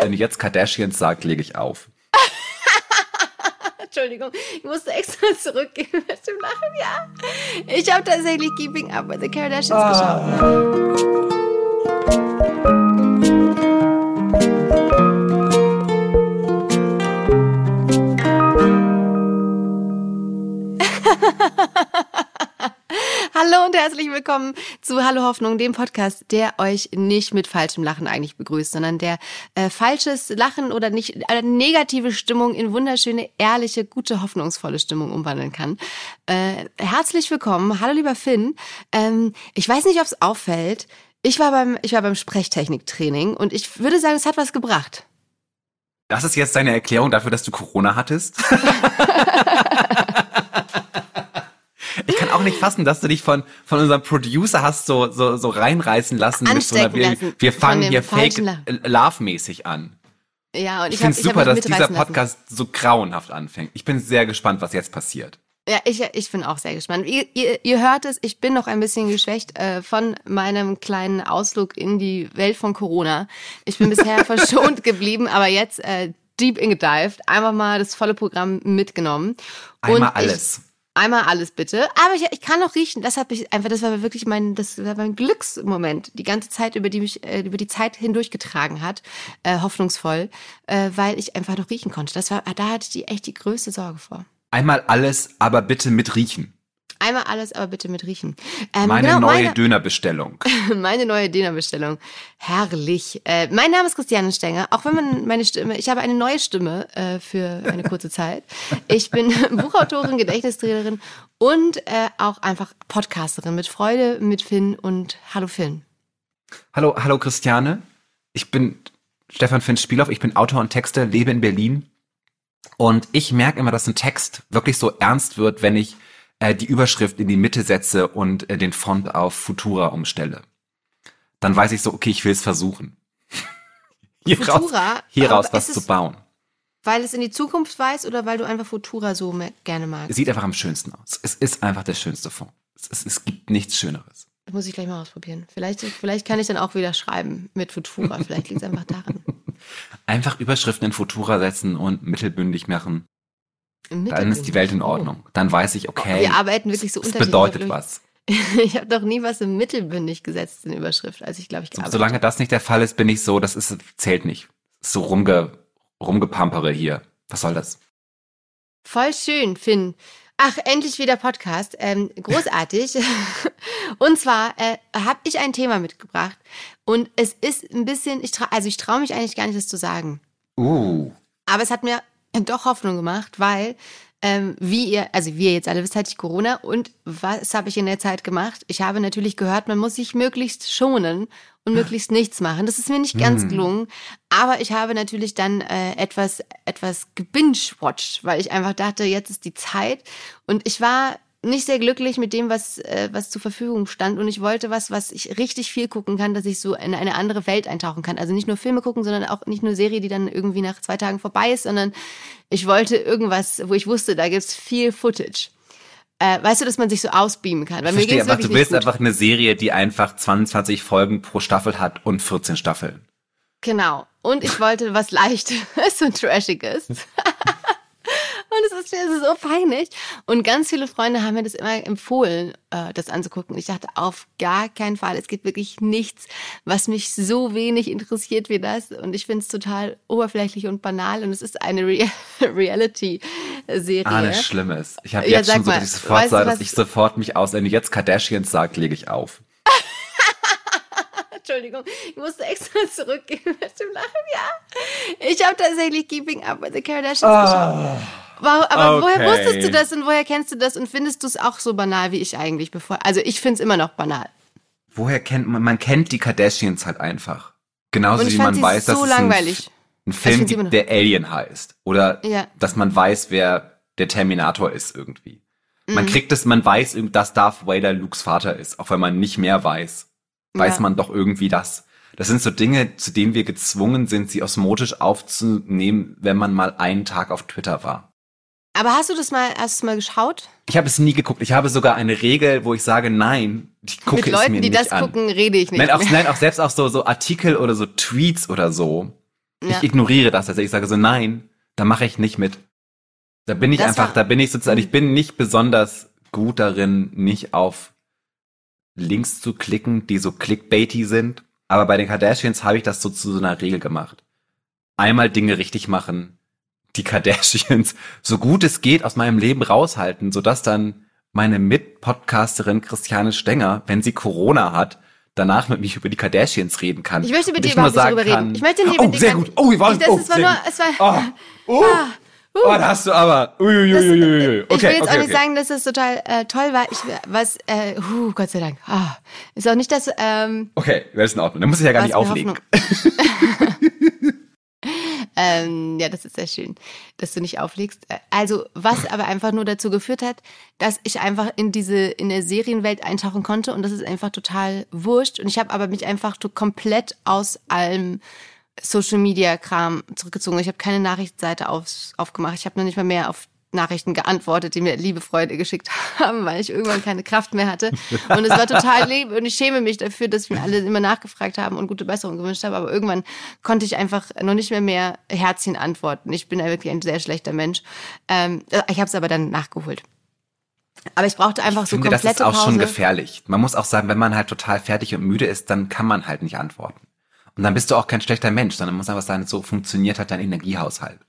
Wenn jetzt Kardashians sagt, lege ich auf. Entschuldigung, ich musste extra zurückgehen mit dem Lachen, ja. Ich habe tatsächlich Keeping Up with the Kardashians ah. geschaut. Und herzlich willkommen zu Hallo Hoffnung, dem Podcast, der euch nicht mit falschem Lachen eigentlich begrüßt, sondern der äh, falsches Lachen oder nicht eine negative Stimmung in wunderschöne, ehrliche, gute, hoffnungsvolle Stimmung umwandeln kann. Äh, herzlich willkommen. Hallo lieber Finn. Ähm, ich weiß nicht, ob es auffällt. Ich war beim ich war beim Sprechtechniktraining und ich würde sagen, es hat was gebracht. Das ist jetzt deine Erklärung dafür, dass du Corona hattest? Ich kann auch nicht fassen, dass du dich von, von unserem Producer hast so, so, so reinreißen lassen. Mit so einer, wir, wir fangen hier fake love-mäßig an. Ja, und ich, ich finde es super, dass dieser Podcast lassen. so grauenhaft anfängt. Ich bin sehr gespannt, was jetzt passiert. Ja, ich, ich bin auch sehr gespannt. Ihr, ihr, ihr hört es, ich bin noch ein bisschen geschwächt äh, von meinem kleinen Ausflug in die Welt von Corona. Ich bin bisher verschont geblieben, aber jetzt äh, deep in gedived, einfach mal das volle Programm mitgenommen. Einmal alles. Ich, Einmal alles bitte. Aber ich, ich kann noch riechen. Das hat mich einfach, das war wirklich mein, das war mein Glücksmoment. Die ganze Zeit, über die mich, äh, über die Zeit hindurchgetragen hat, äh, hoffnungsvoll, äh, weil ich einfach noch riechen konnte. Das war, da hatte ich die, echt die größte Sorge vor. Einmal alles, aber bitte mit riechen. Einmal alles, aber bitte mit riechen. Ähm, meine genau, neue meine, Dönerbestellung. meine neue Dönerbestellung. Herrlich. Äh, mein Name ist Christiane Stenger. Auch wenn man meine Stimme, ich habe eine neue Stimme äh, für eine kurze Zeit. Ich bin Buchautorin, Gedächtnistrainerin und äh, auch einfach Podcasterin mit Freude, mit Finn und Hallo Finn. Hallo, hallo Christiane. Ich bin Stefan Finn Spielhoff. Ich bin Autor und Texter, lebe in Berlin. Und ich merke immer, dass ein Text wirklich so ernst wird, wenn ich äh, die Überschrift in die Mitte setze und äh, den Font auf Futura umstelle. Dann weiß ich so, okay, ich will es versuchen. hier Futura, raus, hier raus was zu bauen. Weil es in die Zukunft weiß oder weil du einfach Futura so gerne magst? Es sieht einfach am schönsten aus. Es ist einfach der schönste Font. Es, es, es gibt nichts Schöneres. Das muss ich gleich mal ausprobieren. Vielleicht, vielleicht kann ich dann auch wieder schreiben mit Futura. Vielleicht liegt es einfach daran. Einfach Überschriften in Futura setzen und mittelbündig machen. Dann ist die Welt in Ordnung. Dann weiß ich, okay. Wir arbeiten wirklich so unterschiedlich. Das bedeutet was. ich habe doch nie was im mittelbündig gesetzt in Überschrift, als ich glaube ich gearbeitet Solange das nicht der Fall ist, bin ich so, das ist zählt nicht. So rumge, rumgepampere hier. Was soll das? Voll schön, Finn. Ach, endlich wieder Podcast. Ähm, großartig. und zwar äh, habe ich ein Thema mitgebracht und es ist ein bisschen, ich also ich traue mich eigentlich gar nicht, das zu sagen. Uh. Aber es hat mir doch Hoffnung gemacht, weil ähm, wie ihr, also wie ihr jetzt alle wisst, hatte ich Corona und was habe ich in der Zeit gemacht? Ich habe natürlich gehört, man muss sich möglichst schonen und möglichst nichts machen. Das ist mir nicht ganz hm. gelungen, aber ich habe natürlich dann äh, etwas etwas gebingewatcht, weil ich einfach dachte, jetzt ist die Zeit und ich war nicht sehr glücklich mit dem, was, äh, was zur Verfügung stand. Und ich wollte was, was ich richtig viel gucken kann, dass ich so in eine andere Welt eintauchen kann. Also nicht nur Filme gucken, sondern auch nicht nur Serie, die dann irgendwie nach zwei Tagen vorbei ist, sondern ich wollte irgendwas, wo ich wusste, da gibt's viel Footage. Äh, weißt du, dass man sich so ausbeamen kann? Weil Verstehe, mir einfach, du willst einfach eine Serie, die einfach 22 Folgen pro Staffel hat und 14 Staffeln. Genau. Und ich wollte was Leichtes und Trashiges. Und es ist mir so peinlich. Und ganz viele Freunde haben mir das immer empfohlen, äh, das anzugucken. Ich dachte, auf gar keinen Fall. Es gibt wirklich nichts, was mich so wenig interessiert wie das. Und ich finde es total oberflächlich und banal. Und es ist eine Re Reality-Serie. Alles Schlimmes. Ich habe jetzt ja, schon so, dass ich sofort weißt dass ich sofort mich aus, wenn du jetzt Kardashians sagt, lege ich auf. Entschuldigung, ich musste extra zurückgehen mit dem Lachen. Ja, ich habe tatsächlich Keeping Up with the Kardashians oh. geschaut. Wow, aber okay. woher wusstest du das und woher kennst du das und findest du es auch so banal wie ich eigentlich bevor? Also ich finde es immer noch banal. Woher kennt man, man kennt die Kardashians halt einfach. Genauso wie man weiß, so dass es langweilig. einen, Film gibt, der Alien heißt. Oder ja. dass man weiß, wer der Terminator ist irgendwie. Man mhm. kriegt es, man weiß, dass Darth Vader Lukes Vater ist, auch wenn man nicht mehr weiß. Weiß ja. man doch irgendwie das. Das sind so Dinge, zu denen wir gezwungen sind, sie osmotisch aufzunehmen, wenn man mal einen Tag auf Twitter war. Aber hast du das mal, hast du mal geschaut? Ich habe es nie geguckt. Ich habe sogar eine Regel, wo ich sage, nein, ich gucke Mit Leuten, es mir die nicht das an. gucken, rede ich nicht. Nein, auch, nein, auch selbst auch so, so Artikel oder so Tweets oder so. Ja. Ich ignoriere das. Also ich sage so, nein, da mache ich nicht mit. Da bin ich das einfach, da bin ich sozusagen, ich bin nicht besonders gut darin, nicht auf Links zu klicken, die so clickbaity sind. Aber bei den Kardashians habe ich das so zu so einer Regel gemacht. Einmal Dinge richtig machen, die Kardashians so gut es geht aus meinem Leben raushalten, sodass dann meine Mitpodcasterin Christiane Stenger, wenn sie Corona hat, danach mit mich über die Kardashians reden kann. Ich möchte mit dir überhaupt nicht darüber reden. Ich möchte nicht oh, sehr gut. Oh, wir waren, das, oh, war nur, es war, oh, oh. Ah. Uh, oh, da hast du aber. Uiuiuiui. Okay, ich will jetzt okay, auch nicht okay. sagen, dass es total äh, toll war. Ich, was, äh, uh, Gott sei Dank. Ah, ist auch nicht das. Ähm, okay, das ist in Ordnung. Dann muss ich ja gar nicht auflegen. ähm, ja, das ist sehr schön, dass du nicht auflegst. Also, was aber einfach nur dazu geführt hat, dass ich einfach in diese, in der Serienwelt eintauchen konnte und das ist einfach total wurscht. Und ich habe aber mich einfach komplett aus allem Social Media Kram zurückgezogen. Ich habe keine Nachrichtenseite auf, aufgemacht. Ich habe noch nicht mal mehr auf Nachrichten geantwortet, die mir liebe Freunde geschickt haben, weil ich irgendwann keine Kraft mehr hatte. Und es war total lieb und ich schäme mich dafür, dass mir alle immer nachgefragt haben und gute Besserung gewünscht haben. Aber irgendwann konnte ich einfach noch nicht mehr mehr Herzchen antworten. Ich bin ja wirklich ein sehr schlechter Mensch. Ähm, ich habe es aber dann nachgeholt. Aber ich brauchte einfach ich so finde, komplette Das ist auch Pause. schon gefährlich. Man muss auch sagen, wenn man halt total fertig und müde ist, dann kann man halt nicht antworten. Und dann bist du auch kein schlechter Mensch, sondern muss einfach sagen, so funktioniert halt dein Energiehaushalt.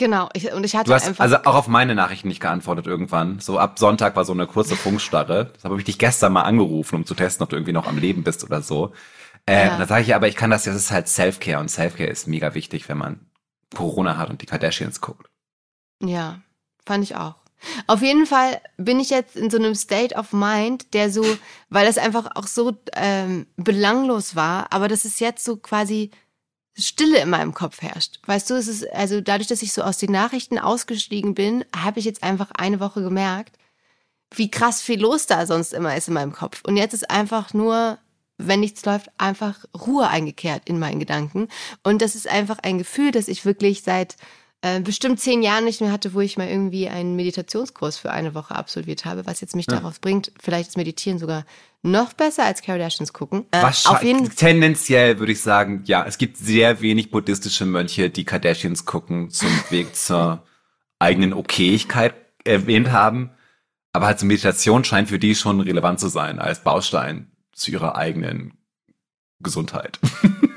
Genau, ich, und ich hatte du hast einfach also auch auf meine Nachrichten nicht geantwortet irgendwann. So ab Sonntag war so eine kurze Funkstarre. Das habe ich dich gestern mal angerufen, um zu testen, ob du irgendwie noch am Leben bist oder so. Äh, ja. Da sage ich ja, aber ich kann das, das ist halt Self-Care und Self-Care ist mega wichtig, wenn man Corona hat und die Kardashians guckt. Ja, fand ich auch. Auf jeden Fall bin ich jetzt in so einem State of Mind, der so, weil das einfach auch so ähm, belanglos war, aber das ist jetzt so quasi Stille in meinem Kopf herrscht. Weißt du, es ist also dadurch, dass ich so aus den Nachrichten ausgestiegen bin, habe ich jetzt einfach eine Woche gemerkt, wie krass viel los da sonst immer ist in meinem Kopf. Und jetzt ist einfach nur, wenn nichts läuft, einfach Ruhe eingekehrt in meinen Gedanken. Und das ist einfach ein Gefühl, das ich wirklich seit äh, bestimmt zehn Jahren nicht mehr hatte, wo ich mal irgendwie einen Meditationskurs für eine Woche absolviert habe, was jetzt mich ja. darauf bringt, vielleicht das Meditieren sogar noch besser als Kardashians gucken. Äh, auf jeden tendenziell würde ich sagen, ja, es gibt sehr wenig buddhistische Mönche, die Kardashians gucken zum Weg zur eigenen Okayigkeit erwähnt haben. Aber halt so Meditation scheint für die schon relevant zu sein als Baustein zu ihrer eigenen Gesundheit.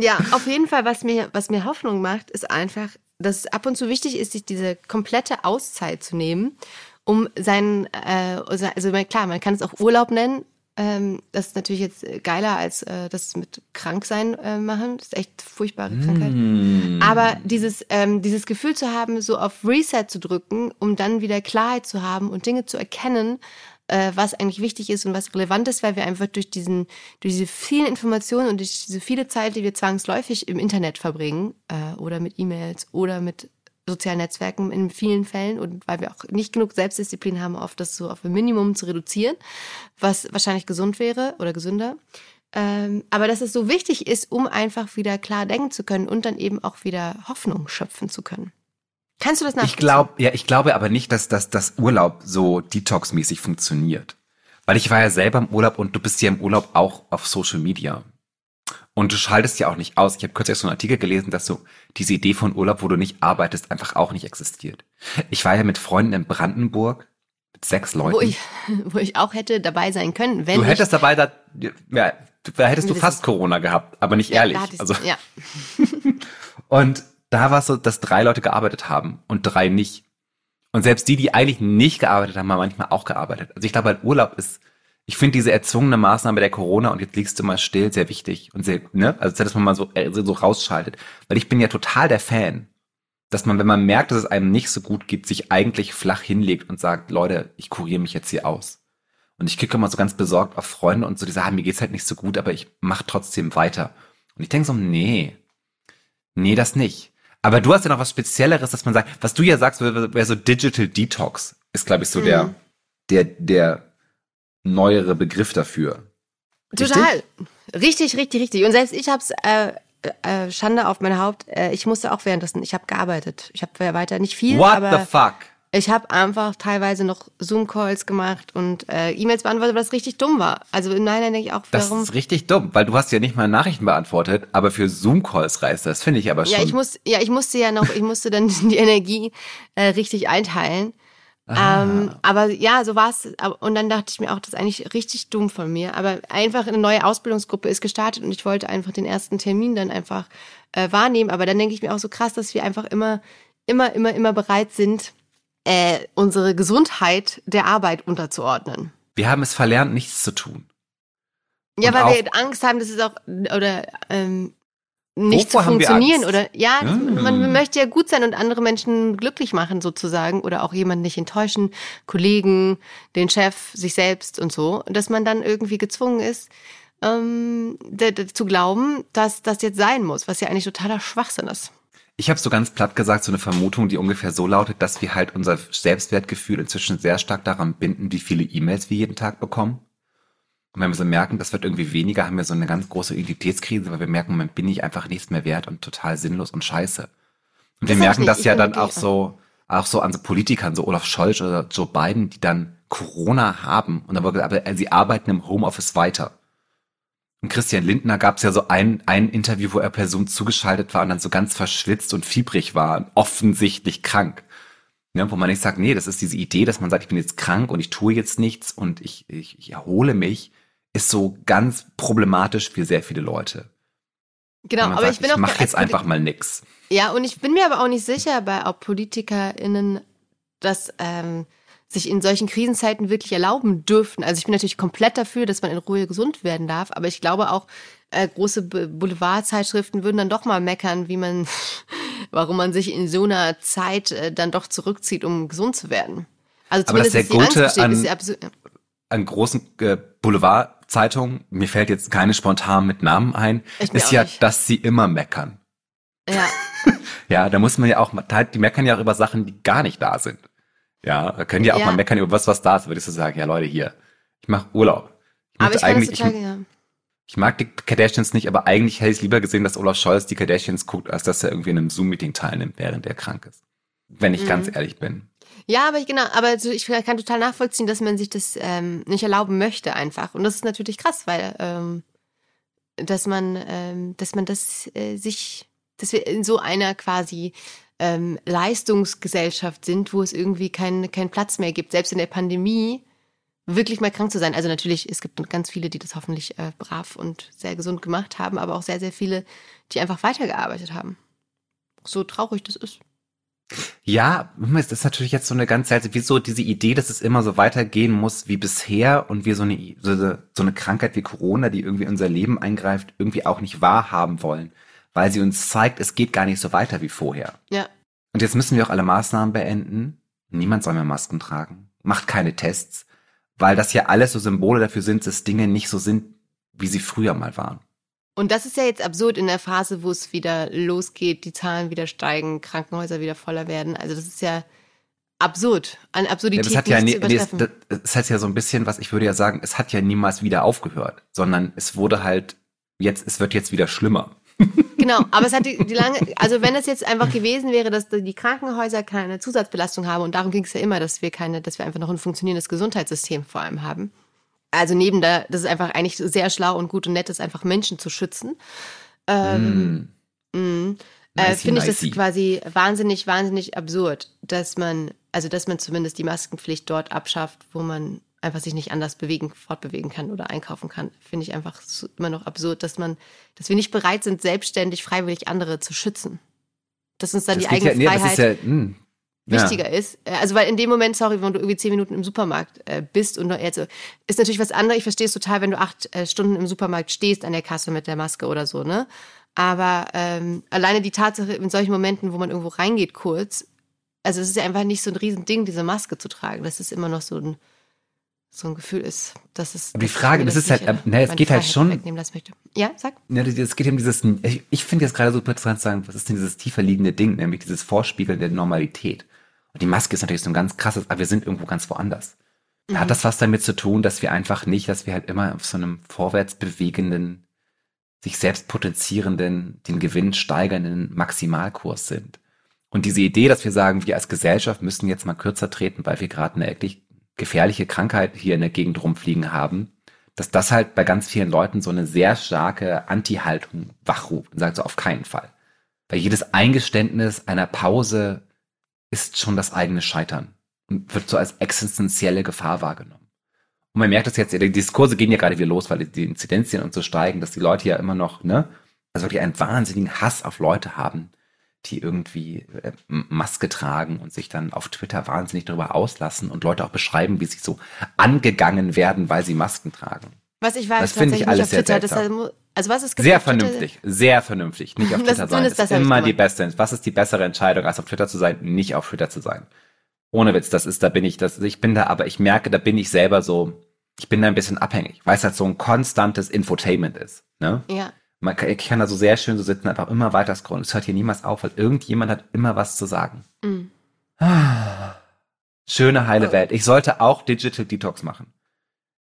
Ja, auf jeden Fall, was mir, was mir Hoffnung macht, ist einfach, dass es ab und zu wichtig ist, sich diese komplette Auszeit zu nehmen, um seinen, äh, also klar, man kann es auch Urlaub nennen. Ähm, das ist natürlich jetzt geiler als äh, das mit Kranksein äh, machen. Das ist echt furchtbare Krankheit. Mm. Aber dieses, ähm, dieses Gefühl zu haben, so auf Reset zu drücken, um dann wieder Klarheit zu haben und Dinge zu erkennen, äh, was eigentlich wichtig ist und was relevant ist, weil wir einfach durch diesen, durch diese vielen Informationen und durch diese viele Zeit, die wir zwangsläufig im Internet verbringen, äh, oder mit E-Mails oder mit sozialen Netzwerken in vielen Fällen und weil wir auch nicht genug Selbstdisziplin haben, oft das so auf ein Minimum zu reduzieren, was wahrscheinlich gesund wäre oder gesünder. Ähm, aber dass es so wichtig ist, um einfach wieder klar denken zu können und dann eben auch wieder Hoffnung schöpfen zu können. Kannst du das nachvollziehen? Ich glaube, ja, ich glaube aber nicht, dass, dass das Urlaub so detoxmäßig funktioniert. Weil ich war ja selber im Urlaub und du bist ja im Urlaub auch auf Social Media. Und du schaltest ja auch nicht aus. Ich habe kürzlich so einen Artikel gelesen, dass so diese Idee von Urlaub, wo du nicht arbeitest, einfach auch nicht existiert. Ich war ja mit Freunden in Brandenburg mit sechs Leuten. Wo ich, wo ich auch hätte dabei sein können, wenn Du hättest dabei da, ja, da hättest du fast Corona gehabt, aber nicht ehrlich. Ja, also, ja. und da war es so, dass drei Leute gearbeitet haben und drei nicht. Und selbst die, die eigentlich nicht gearbeitet haben, haben manchmal auch gearbeitet. Also ich glaube halt Urlaub ist, ich finde diese erzwungene Maßnahme der Corona und jetzt liegst du mal still sehr wichtig und sehr, ne, also dass man mal so, äh, so rausschaltet. Weil ich bin ja total der Fan, dass man, wenn man merkt, dass es einem nicht so gut geht, sich eigentlich flach hinlegt und sagt, Leute, ich kuriere mich jetzt hier aus. Und ich kicke immer so ganz besorgt auf Freunde und so, die sagen, mir geht's halt nicht so gut, aber ich mach trotzdem weiter. Und ich denke so, nee, nee, das nicht. Aber du hast ja noch was Spezielleres, dass man sagt, was du ja sagst, wäre wär so Digital Detox, ist, glaube ich, so mhm. der, der, der neuere Begriff dafür. Richtig? Total. Richtig, richtig, richtig. Und selbst ich habe es, äh, äh, Schande auf mein Haupt, äh, ich musste auch währenddessen, ich habe gearbeitet. Ich habe weiter nicht viel, What aber the fuck? Ich habe einfach teilweise noch Zoom-Calls gemacht und äh, E-Mails beantwortet, was richtig dumm war. Also in meiner denke ich auch, warum... Das ist richtig dumm, weil du hast ja nicht mal Nachrichten beantwortet, aber für Zoom-Calls reißt das, finde ich aber schon. Ja, ich muss, ja, ich musste ja noch, ich musste dann die Energie äh, richtig einteilen. Ah. Ähm, aber ja, so war es. Und dann dachte ich mir auch, das ist eigentlich richtig dumm von mir. Aber einfach eine neue Ausbildungsgruppe ist gestartet und ich wollte einfach den ersten Termin dann einfach äh, wahrnehmen. Aber dann denke ich mir auch so krass, dass wir einfach immer, immer, immer, immer bereit sind, äh, unsere Gesundheit der Arbeit unterzuordnen. Wir haben es verlernt, nichts zu tun. Ja, Und weil wir Angst haben, dass es auch oder ähm, nicht zu funktionieren oder ja, ja, man möchte ja gut sein und andere Menschen glücklich machen sozusagen oder auch jemanden nicht enttäuschen, Kollegen, den Chef, sich selbst und so, dass man dann irgendwie gezwungen ist ähm, zu glauben, dass das jetzt sein muss, was ja eigentlich totaler Schwachsinn ist. Ich habe so ganz platt gesagt, so eine Vermutung, die ungefähr so lautet, dass wir halt unser Selbstwertgefühl inzwischen sehr stark daran binden, wie viele E-Mails wir jeden Tag bekommen. Und wenn wir so merken, das wird irgendwie weniger, haben wir so eine ganz große Identitätskrise, weil wir merken, man bin ich einfach nichts mehr wert und total sinnlos und scheiße. Und wir merken das ja dann auch so, auch so an so Politikern, so Olaf Scholz oder Joe Biden, die dann Corona haben und aber, aber sie arbeiten im Homeoffice weiter. Und Christian Lindner gab es ja so ein, ein Interview, wo er Person zugeschaltet war und dann so ganz verschwitzt und fiebrig war und offensichtlich krank. Ja, wo man nicht sagt, nee, das ist diese Idee, dass man sagt, ich bin jetzt krank und ich tue jetzt nichts und ich, ich, ich erhole mich, ist so ganz problematisch für sehr viele Leute. Genau, aber sagt, ich bin ich auch. Ich mache jetzt einfach mal nix. Ja, und ich bin mir aber auch nicht sicher, bei ob PolitikerInnen das ähm, sich in solchen Krisenzeiten wirklich erlauben dürften. Also ich bin natürlich komplett dafür, dass man in Ruhe gesund werden darf, aber ich glaube auch, äh, große Boulevardzeitschriften würden dann doch mal meckern, wie man, warum man sich in so einer Zeit äh, dann doch zurückzieht, um gesund zu werden. Also zumindest aber das ist der Gute an, an großen äh, Boulevardzeitungen, mir fällt jetzt keine spontan mit Namen ein, ist ja, nicht. dass sie immer meckern. Ja. ja, da muss man ja auch, die meckern ja auch über Sachen, die gar nicht da sind. Ja, da können ja auch ja. mal meckern über was, was da ist, würde ich so sagen, ja Leute, hier, ich mache Urlaub. Ich aber ich eigentlich, total, ich, ja. ich mag die Kardashians nicht, aber eigentlich hätte ich lieber gesehen, dass Olaf Scholz die Kardashians guckt, als dass er irgendwie in einem Zoom-Meeting teilnimmt, während er krank ist. Wenn ich mhm. ganz ehrlich bin. Ja, aber ich, genau, aber ich kann total nachvollziehen, dass man sich das ähm, nicht erlauben möchte einfach. Und das ist natürlich krass, weil ähm, dass man, ähm, dass man das äh, sich, dass wir in so einer quasi ähm, Leistungsgesellschaft sind, wo es irgendwie keinen keinen Platz mehr gibt, selbst in der Pandemie wirklich mal krank zu sein. Also natürlich, es gibt ganz viele, die das hoffentlich äh, brav und sehr gesund gemacht haben, aber auch sehr, sehr viele, die einfach weitergearbeitet haben. So traurig das ist. Ja, das ist natürlich jetzt so eine ganz seltsame, wieso diese Idee, dass es immer so weitergehen muss wie bisher und wir so eine, so eine Krankheit wie Corona, die irgendwie unser Leben eingreift, irgendwie auch nicht wahrhaben wollen weil sie uns zeigt, es geht gar nicht so weiter wie vorher. Ja. Und jetzt müssen wir auch alle Maßnahmen beenden. Niemand soll mehr Masken tragen. Macht keine Tests, weil das ja alles so Symbole dafür sind, dass Dinge nicht so sind, wie sie früher mal waren. Und das ist ja jetzt absurd in der Phase, wo es wieder losgeht, die Zahlen wieder steigen, Krankenhäuser wieder voller werden. Also das ist ja absurd, an Absurdität ja, das hat ja, nie, das, das, das heißt ja so ein bisschen, was ich würde ja sagen, es hat ja niemals wieder aufgehört, sondern es wurde halt jetzt, es wird jetzt wieder schlimmer. Genau, aber es hat die, die lange, also wenn es jetzt einfach gewesen wäre, dass die Krankenhäuser keine Zusatzbelastung haben, und darum ging es ja immer, dass wir keine, dass wir einfach noch ein funktionierendes Gesundheitssystem vor allem haben. Also neben der, das ist einfach eigentlich sehr schlau und gut und nett ist, einfach Menschen zu schützen. Ähm, mm. mm äh, Finde ich das quasi wahnsinnig, wahnsinnig absurd, dass man, also dass man zumindest die Maskenpflicht dort abschafft, wo man einfach sich nicht anders bewegen, fortbewegen kann oder einkaufen kann. Finde ich einfach immer noch absurd, dass man, dass wir nicht bereit sind, selbstständig, freiwillig andere zu schützen. Dass uns dann das die eigene ja, Freiheit nee, ist ja, mh, wichtiger ja. ist. Äh, also weil in dem Moment, sorry, wenn du irgendwie zehn Minuten im Supermarkt äh, bist und jetzt ist natürlich was anderes. Ich verstehe es total, wenn du acht äh, Stunden im Supermarkt stehst an der Kasse mit der Maske oder so, ne? Aber ähm, alleine die Tatsache in solchen Momenten, wo man irgendwo reingeht kurz, also es ist ja einfach nicht so ein Riesending, diese Maske zu tragen. Das ist immer noch so ein so ein Gefühl ist, dass es. Die Frage, das, ist halt, äh, ne, es geht halt schon. Ja, sag. Ja, es geht um dieses, ich, ich finde jetzt gerade super interessant zu sagen, was ist denn dieses tiefer liegende Ding, nämlich dieses Vorspiegeln der Normalität. Und die Maske ist natürlich so ein ganz krasses, aber wir sind irgendwo ganz woanders. Mhm. Hat das was damit zu tun, dass wir einfach nicht, dass wir halt immer auf so einem vorwärts bewegenden, sich selbst potenzierenden, den Gewinn steigernden Maximalkurs sind? Und diese Idee, dass wir sagen, wir als Gesellschaft müssen jetzt mal kürzer treten, weil wir gerade eine wirklich gefährliche Krankheit hier in der Gegend rumfliegen haben, dass das halt bei ganz vielen Leuten so eine sehr starke Anti-Haltung wachruft und sagt so auf keinen Fall. Weil jedes Eingeständnis einer Pause ist schon das eigene Scheitern und wird so als existenzielle Gefahr wahrgenommen. Und man merkt das jetzt, die Diskurse gehen ja gerade wieder los, weil die Inzidenzien und so steigen, dass die Leute ja immer noch, ne, also wirklich einen wahnsinnigen Hass auf Leute haben, die irgendwie äh, Maske tragen und sich dann auf Twitter wahnsinnig darüber auslassen und Leute auch beschreiben, wie sie so angegangen werden, weil sie Masken tragen. Was ich weiß, das finde ich alles sehr Twitter, also was ist sehr vernünftig, sehr vernünftig, nicht auf Twitter sein. Das ist immer die beste. Was ist die bessere Entscheidung, als auf Twitter zu sein, nicht auf Twitter zu sein? Ohne Witz, das ist, da bin ich, das, ich bin da, aber ich merke, da bin ich selber so, ich bin da ein bisschen abhängig, weil es halt so ein konstantes Infotainment ist. Ne? Ja man kann, ich kann da so sehr schön so sitzen, einfach immer weiter scrollen. Es hört hier niemals auf, weil irgendjemand hat immer was zu sagen. Mhm. Schöne, heile oh. Welt. Ich sollte auch Digital Detox machen.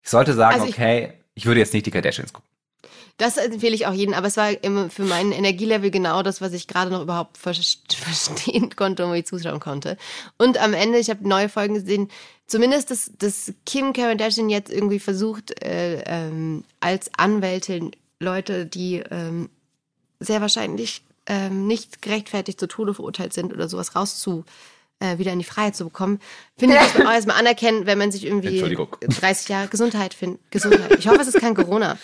Ich sollte sagen, also ich, okay, ich würde jetzt nicht die Kardashians gucken. Das empfehle ich auch jedem, aber es war immer für meinen Energielevel genau das, was ich gerade noch überhaupt verstehen konnte und wo ich zuschauen konnte. Und am Ende, ich habe neue Folgen gesehen, zumindest, dass, dass Kim Kardashian jetzt irgendwie versucht, äh, ähm, als Anwältin Leute, die ähm, sehr wahrscheinlich ähm, nicht gerechtfertigt zu Tode verurteilt sind oder sowas rauszu äh, wieder in die Freiheit zu bekommen, finde ich, muss man auch erstmal anerkennen, wenn man sich irgendwie 30 Jahre Gesundheit findet. Gesundheit. Ich hoffe, es ist kein Corona.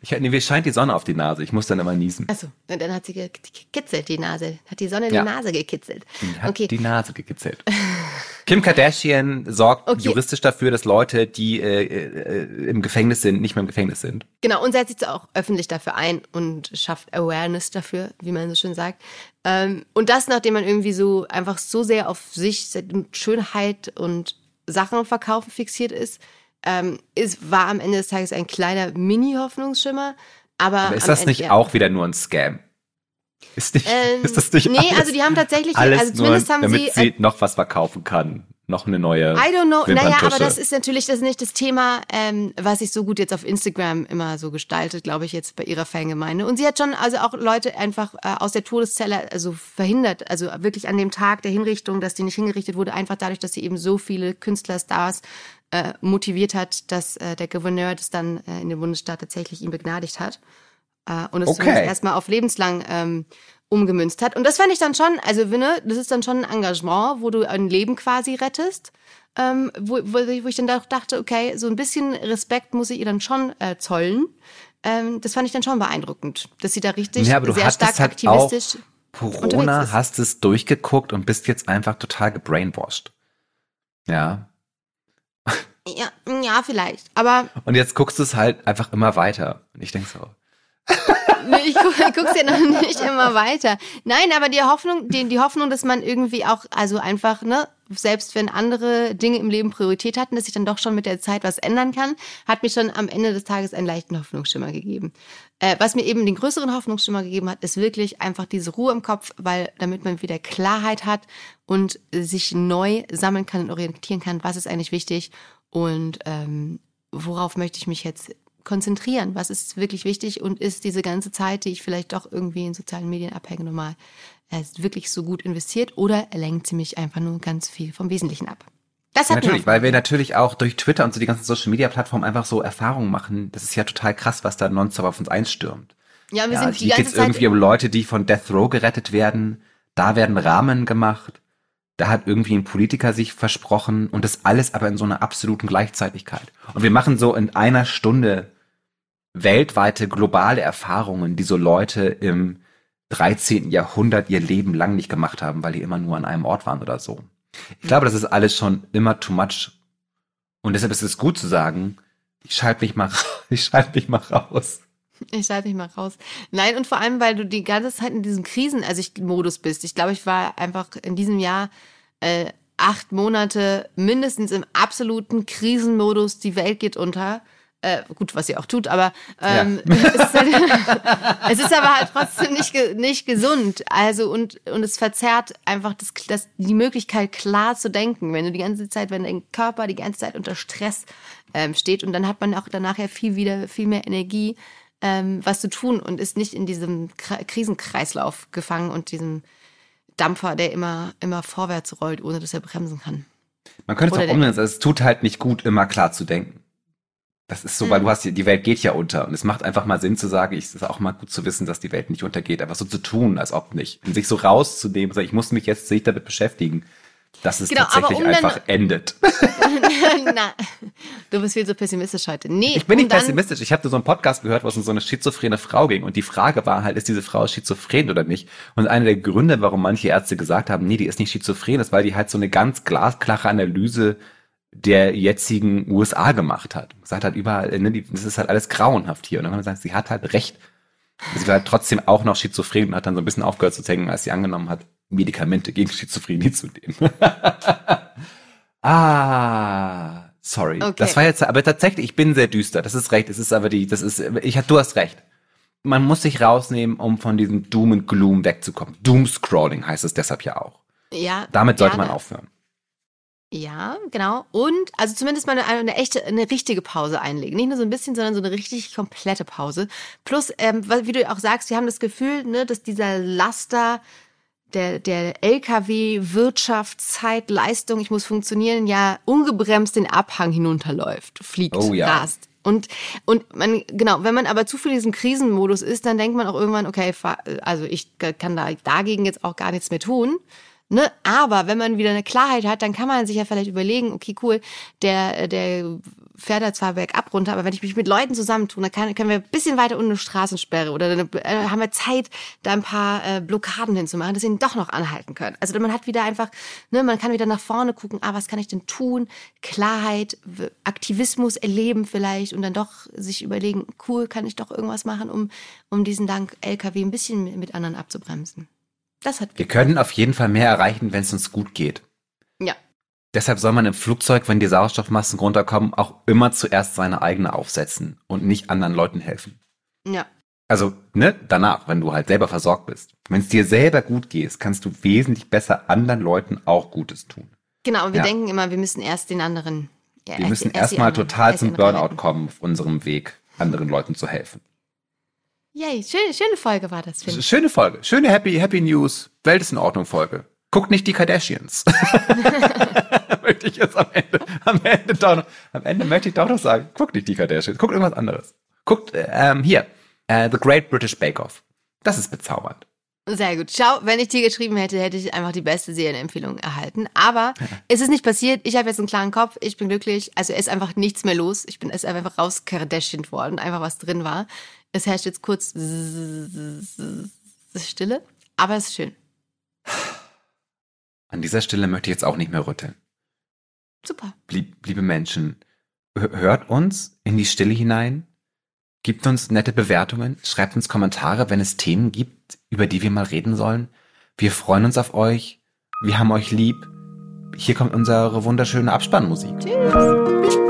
Ich, nee, mir scheint die Sonne auf die Nase. Ich muss dann immer niesen. Achso, dann hat sie gekitzelt, die Nase. Hat die Sonne ja. die Nase gekitzelt. Die hat okay. die Nase gekitzelt. Kim Kardashian sorgt okay. juristisch dafür, dass Leute, die äh, äh, im Gefängnis sind, nicht mehr im Gefängnis sind. Genau, und setzt sich auch öffentlich dafür ein und schafft Awareness dafür, wie man so schön sagt. Ähm, und das, nachdem man irgendwie so einfach so sehr auf sich, Schönheit und Sachen verkaufen fixiert ist, ähm, ist, war am Ende des Tages ein kleiner Mini-Hoffnungsschimmer. Aber, aber ist das Ende, nicht auch wieder nur ein Scam? Ist, nicht, ähm, ist das nicht Nee, alles, also die haben tatsächlich, alles also zumindest nur, haben damit sie, äh, sie noch was verkaufen kann. Noch eine neue. I don't know. Naja, aber das ist natürlich das nicht das Thema, ähm, was sich so gut jetzt auf Instagram immer so gestaltet, glaube ich, jetzt bei ihrer Fangemeinde. Und sie hat schon also auch Leute einfach äh, aus der Todeszelle also verhindert, also wirklich an dem Tag der Hinrichtung, dass die nicht hingerichtet wurde, einfach dadurch, dass sie eben so viele Künstlerstars äh, motiviert hat, dass äh, der Gouverneur das dann äh, in dem Bundesstaat tatsächlich ihn begnadigt hat. Äh, und es okay. erstmal auf lebenslang ähm, umgemünzt hat. Und das fand ich dann schon, also ne, das ist dann schon ein Engagement, wo du ein Leben quasi rettest. Ähm, wo, wo, wo ich dann auch dachte, okay, so ein bisschen Respekt muss ich ihr dann schon äh, zollen. Ähm, das fand ich dann schon beeindruckend, dass sie da richtig ja, sehr stark halt aktivistisch. Corona hast es durchgeguckt und bist jetzt einfach total gebrainwashed. Ja. Ja, ja, vielleicht. Aber. Und jetzt guckst du es halt einfach immer weiter. Und ich denke so, ich, guck, ich guck's ja noch nicht immer weiter. Nein, aber die Hoffnung, die, die Hoffnung, dass man irgendwie auch, also einfach, ne, selbst wenn andere Dinge im Leben Priorität hatten, dass sich dann doch schon mit der Zeit was ändern kann, hat mir schon am Ende des Tages einen leichten Hoffnungsschimmer gegeben. Äh, was mir eben den größeren Hoffnungsschimmer gegeben hat, ist wirklich einfach diese Ruhe im Kopf, weil damit man wieder Klarheit hat und sich neu sammeln kann und orientieren kann, was ist eigentlich wichtig und ähm, worauf möchte ich mich jetzt konzentrieren? Was ist wirklich wichtig und ist diese ganze Zeit, die ich vielleicht doch irgendwie in sozialen Medien abhänge, normal, äh, wirklich so gut investiert oder lenkt sie mich einfach nur ganz viel vom Wesentlichen ab? Das hat natürlich, weil wir natürlich auch durch Twitter und so die ganzen Social Media Plattformen einfach so Erfahrungen machen. Das ist ja total krass, was da nonstop auf uns einstürmt. Ja, wir ja, sind die ganze geht's Zeit irgendwie um Leute, die von Death Row gerettet werden. Da werden Rahmen gemacht. Da hat irgendwie ein Politiker sich versprochen und das alles aber in so einer absoluten Gleichzeitigkeit. Und wir machen so in einer Stunde weltweite globale Erfahrungen, die so Leute im 13. Jahrhundert ihr Leben lang nicht gemacht haben, weil die immer nur an einem Ort waren oder so. Ich glaube, das ist alles schon immer too much. Und deshalb ist es gut zu sagen, ich schalte mich mal, ich schalte mich mal raus. Ich schalte mich mal raus. Nein, und vor allem, weil du die ganze Zeit in diesem Krisen, also bist. Ich glaube, ich war einfach in diesem Jahr äh, acht Monate mindestens im absoluten Krisenmodus. Die Welt geht unter. Äh, gut, was sie auch tut, aber ähm, ja. es, ist halt, es, ist aber halt trotzdem nicht, nicht gesund. Also und, und es verzerrt einfach das, das, die Möglichkeit, klar zu denken, wenn du die ganze Zeit, wenn dein Körper die ganze Zeit unter Stress ähm, steht und dann hat man auch danach ja viel wieder viel mehr Energie, ähm, was zu tun und ist nicht in diesem Krisenkreislauf gefangen und diesem Dampfer, der immer, immer vorwärts rollt, ohne dass er bremsen kann. Man könnte es auch umnennen, es tut halt nicht gut, immer klar zu denken. Das ist so, weil du mhm. hast die Welt geht ja unter und es macht einfach mal Sinn zu sagen, es ist auch mal gut zu wissen, dass die Welt nicht untergeht, einfach so zu tun, als ob nicht. Und sich so rauszunehmen, so, ich muss mich jetzt sich damit beschäftigen dass es genau, tatsächlich um einfach endet. Na, du bist viel so pessimistisch heute. Nee, ich bin nicht pessimistisch. Ich habe so einen Podcast gehört, wo es um so eine schizophrene Frau ging. Und die Frage war halt, ist diese Frau schizophren oder nicht? Und einer der Gründe, warum manche Ärzte gesagt haben, nee, die ist nicht schizophren, ist, weil die halt so eine ganz glasklare Analyse der jetzigen USA gemacht hat. Sagt halt überall, ne, das ist halt alles grauenhaft hier. Und dann kann man sagen, sie hat halt recht. Sie war halt trotzdem auch noch schizophren und hat dann so ein bisschen aufgehört zu denken, als sie angenommen hat, Medikamente gegen Schizophrenie zu nehmen. ah, sorry. Okay. Das war jetzt, aber tatsächlich, ich bin sehr düster. Das ist recht. Es ist aber die, das ist, ich, du hast recht. Man muss sich rausnehmen, um von diesem Doom and Gloom wegzukommen. Doom Scrolling heißt es deshalb ja auch. Ja. Damit sollte gerne. man aufhören. Ja, genau. Und also zumindest mal eine, eine, echte, eine richtige Pause einlegen. Nicht nur so ein bisschen, sondern so eine richtig komplette Pause. Plus, ähm, wie du auch sagst, wir haben das Gefühl, ne, dass dieser Laster der, der LKW Wirtschaft, Zeit, Leistung, ich muss funktionieren, ja ungebremst den Abhang hinunterläuft, fliegt, oh, ja. rast. Und, und man, genau, wenn man aber zu viel in diesem Krisenmodus ist, dann denkt man auch irgendwann, okay, also ich kann da dagegen jetzt auch gar nichts mehr tun. Ne? Aber wenn man wieder eine Klarheit hat, dann kann man sich ja vielleicht überlegen, okay, cool, der, der fährt da zwar bergab runter, aber wenn ich mich mit Leuten zusammentue, dann kann, können wir ein bisschen weiter unten eine Straßensperre oder eine, äh, haben wir Zeit, da ein paar äh, Blockaden hinzumachen, dass sie ihn doch noch anhalten können. Also man hat wieder einfach, ne, man kann wieder nach vorne gucken, ah, was kann ich denn tun? Klarheit, Aktivismus erleben vielleicht und dann doch sich überlegen, cool, kann ich doch irgendwas machen, um, um diesen Dank LKW ein bisschen mit anderen abzubremsen. Das hat Wir können auf jeden Fall mehr erreichen, wenn es uns gut geht. Ja. Deshalb soll man im Flugzeug, wenn die Sauerstoffmassen runterkommen, auch immer zuerst seine eigene aufsetzen und nicht anderen Leuten helfen. Ja. Also, ne, danach, wenn du halt selber versorgt bist. Wenn es dir selber gut geht, kannst du wesentlich besser anderen Leuten auch Gutes tun. Genau, wir ja. denken immer, wir müssen erst den anderen. Ja, wir müssen erstmal erst total zum Burnout kommen auf unserem Weg, anderen Leuten zu helfen. Yay, schöne, schöne Folge war das, finde ich. Schöne Folge. Schöne Happy, Happy News. Welt ist in Ordnung Folge. Guckt nicht die Kardashians. möchte ich jetzt am Ende, am Ende doch noch, am Ende möchte ich doch noch sagen, guckt nicht die Kardashians, guckt irgendwas anderes. Guckt, ähm, hier, äh, The Great British Bake Off. Das ist bezaubernd. Sehr gut. Schau, wenn ich dir geschrieben hätte, hätte ich einfach die beste Serienempfehlung erhalten. Aber es ist nicht passiert. Ich habe jetzt einen klaren Kopf. Ich bin glücklich. Also es ist einfach nichts mehr los. Ich bin es einfach raus worden. Einfach was drin war. Es herrscht jetzt kurz Stille. Aber es ist schön. An dieser Stelle möchte ich jetzt auch nicht mehr rütteln. Super. Lieb, liebe Menschen, hört uns in die Stille hinein, gibt uns nette Bewertungen, schreibt uns Kommentare, wenn es Themen gibt, über die wir mal reden sollen. Wir freuen uns auf euch. Wir haben euch lieb. Hier kommt unsere wunderschöne Abspannmusik. Tschüss.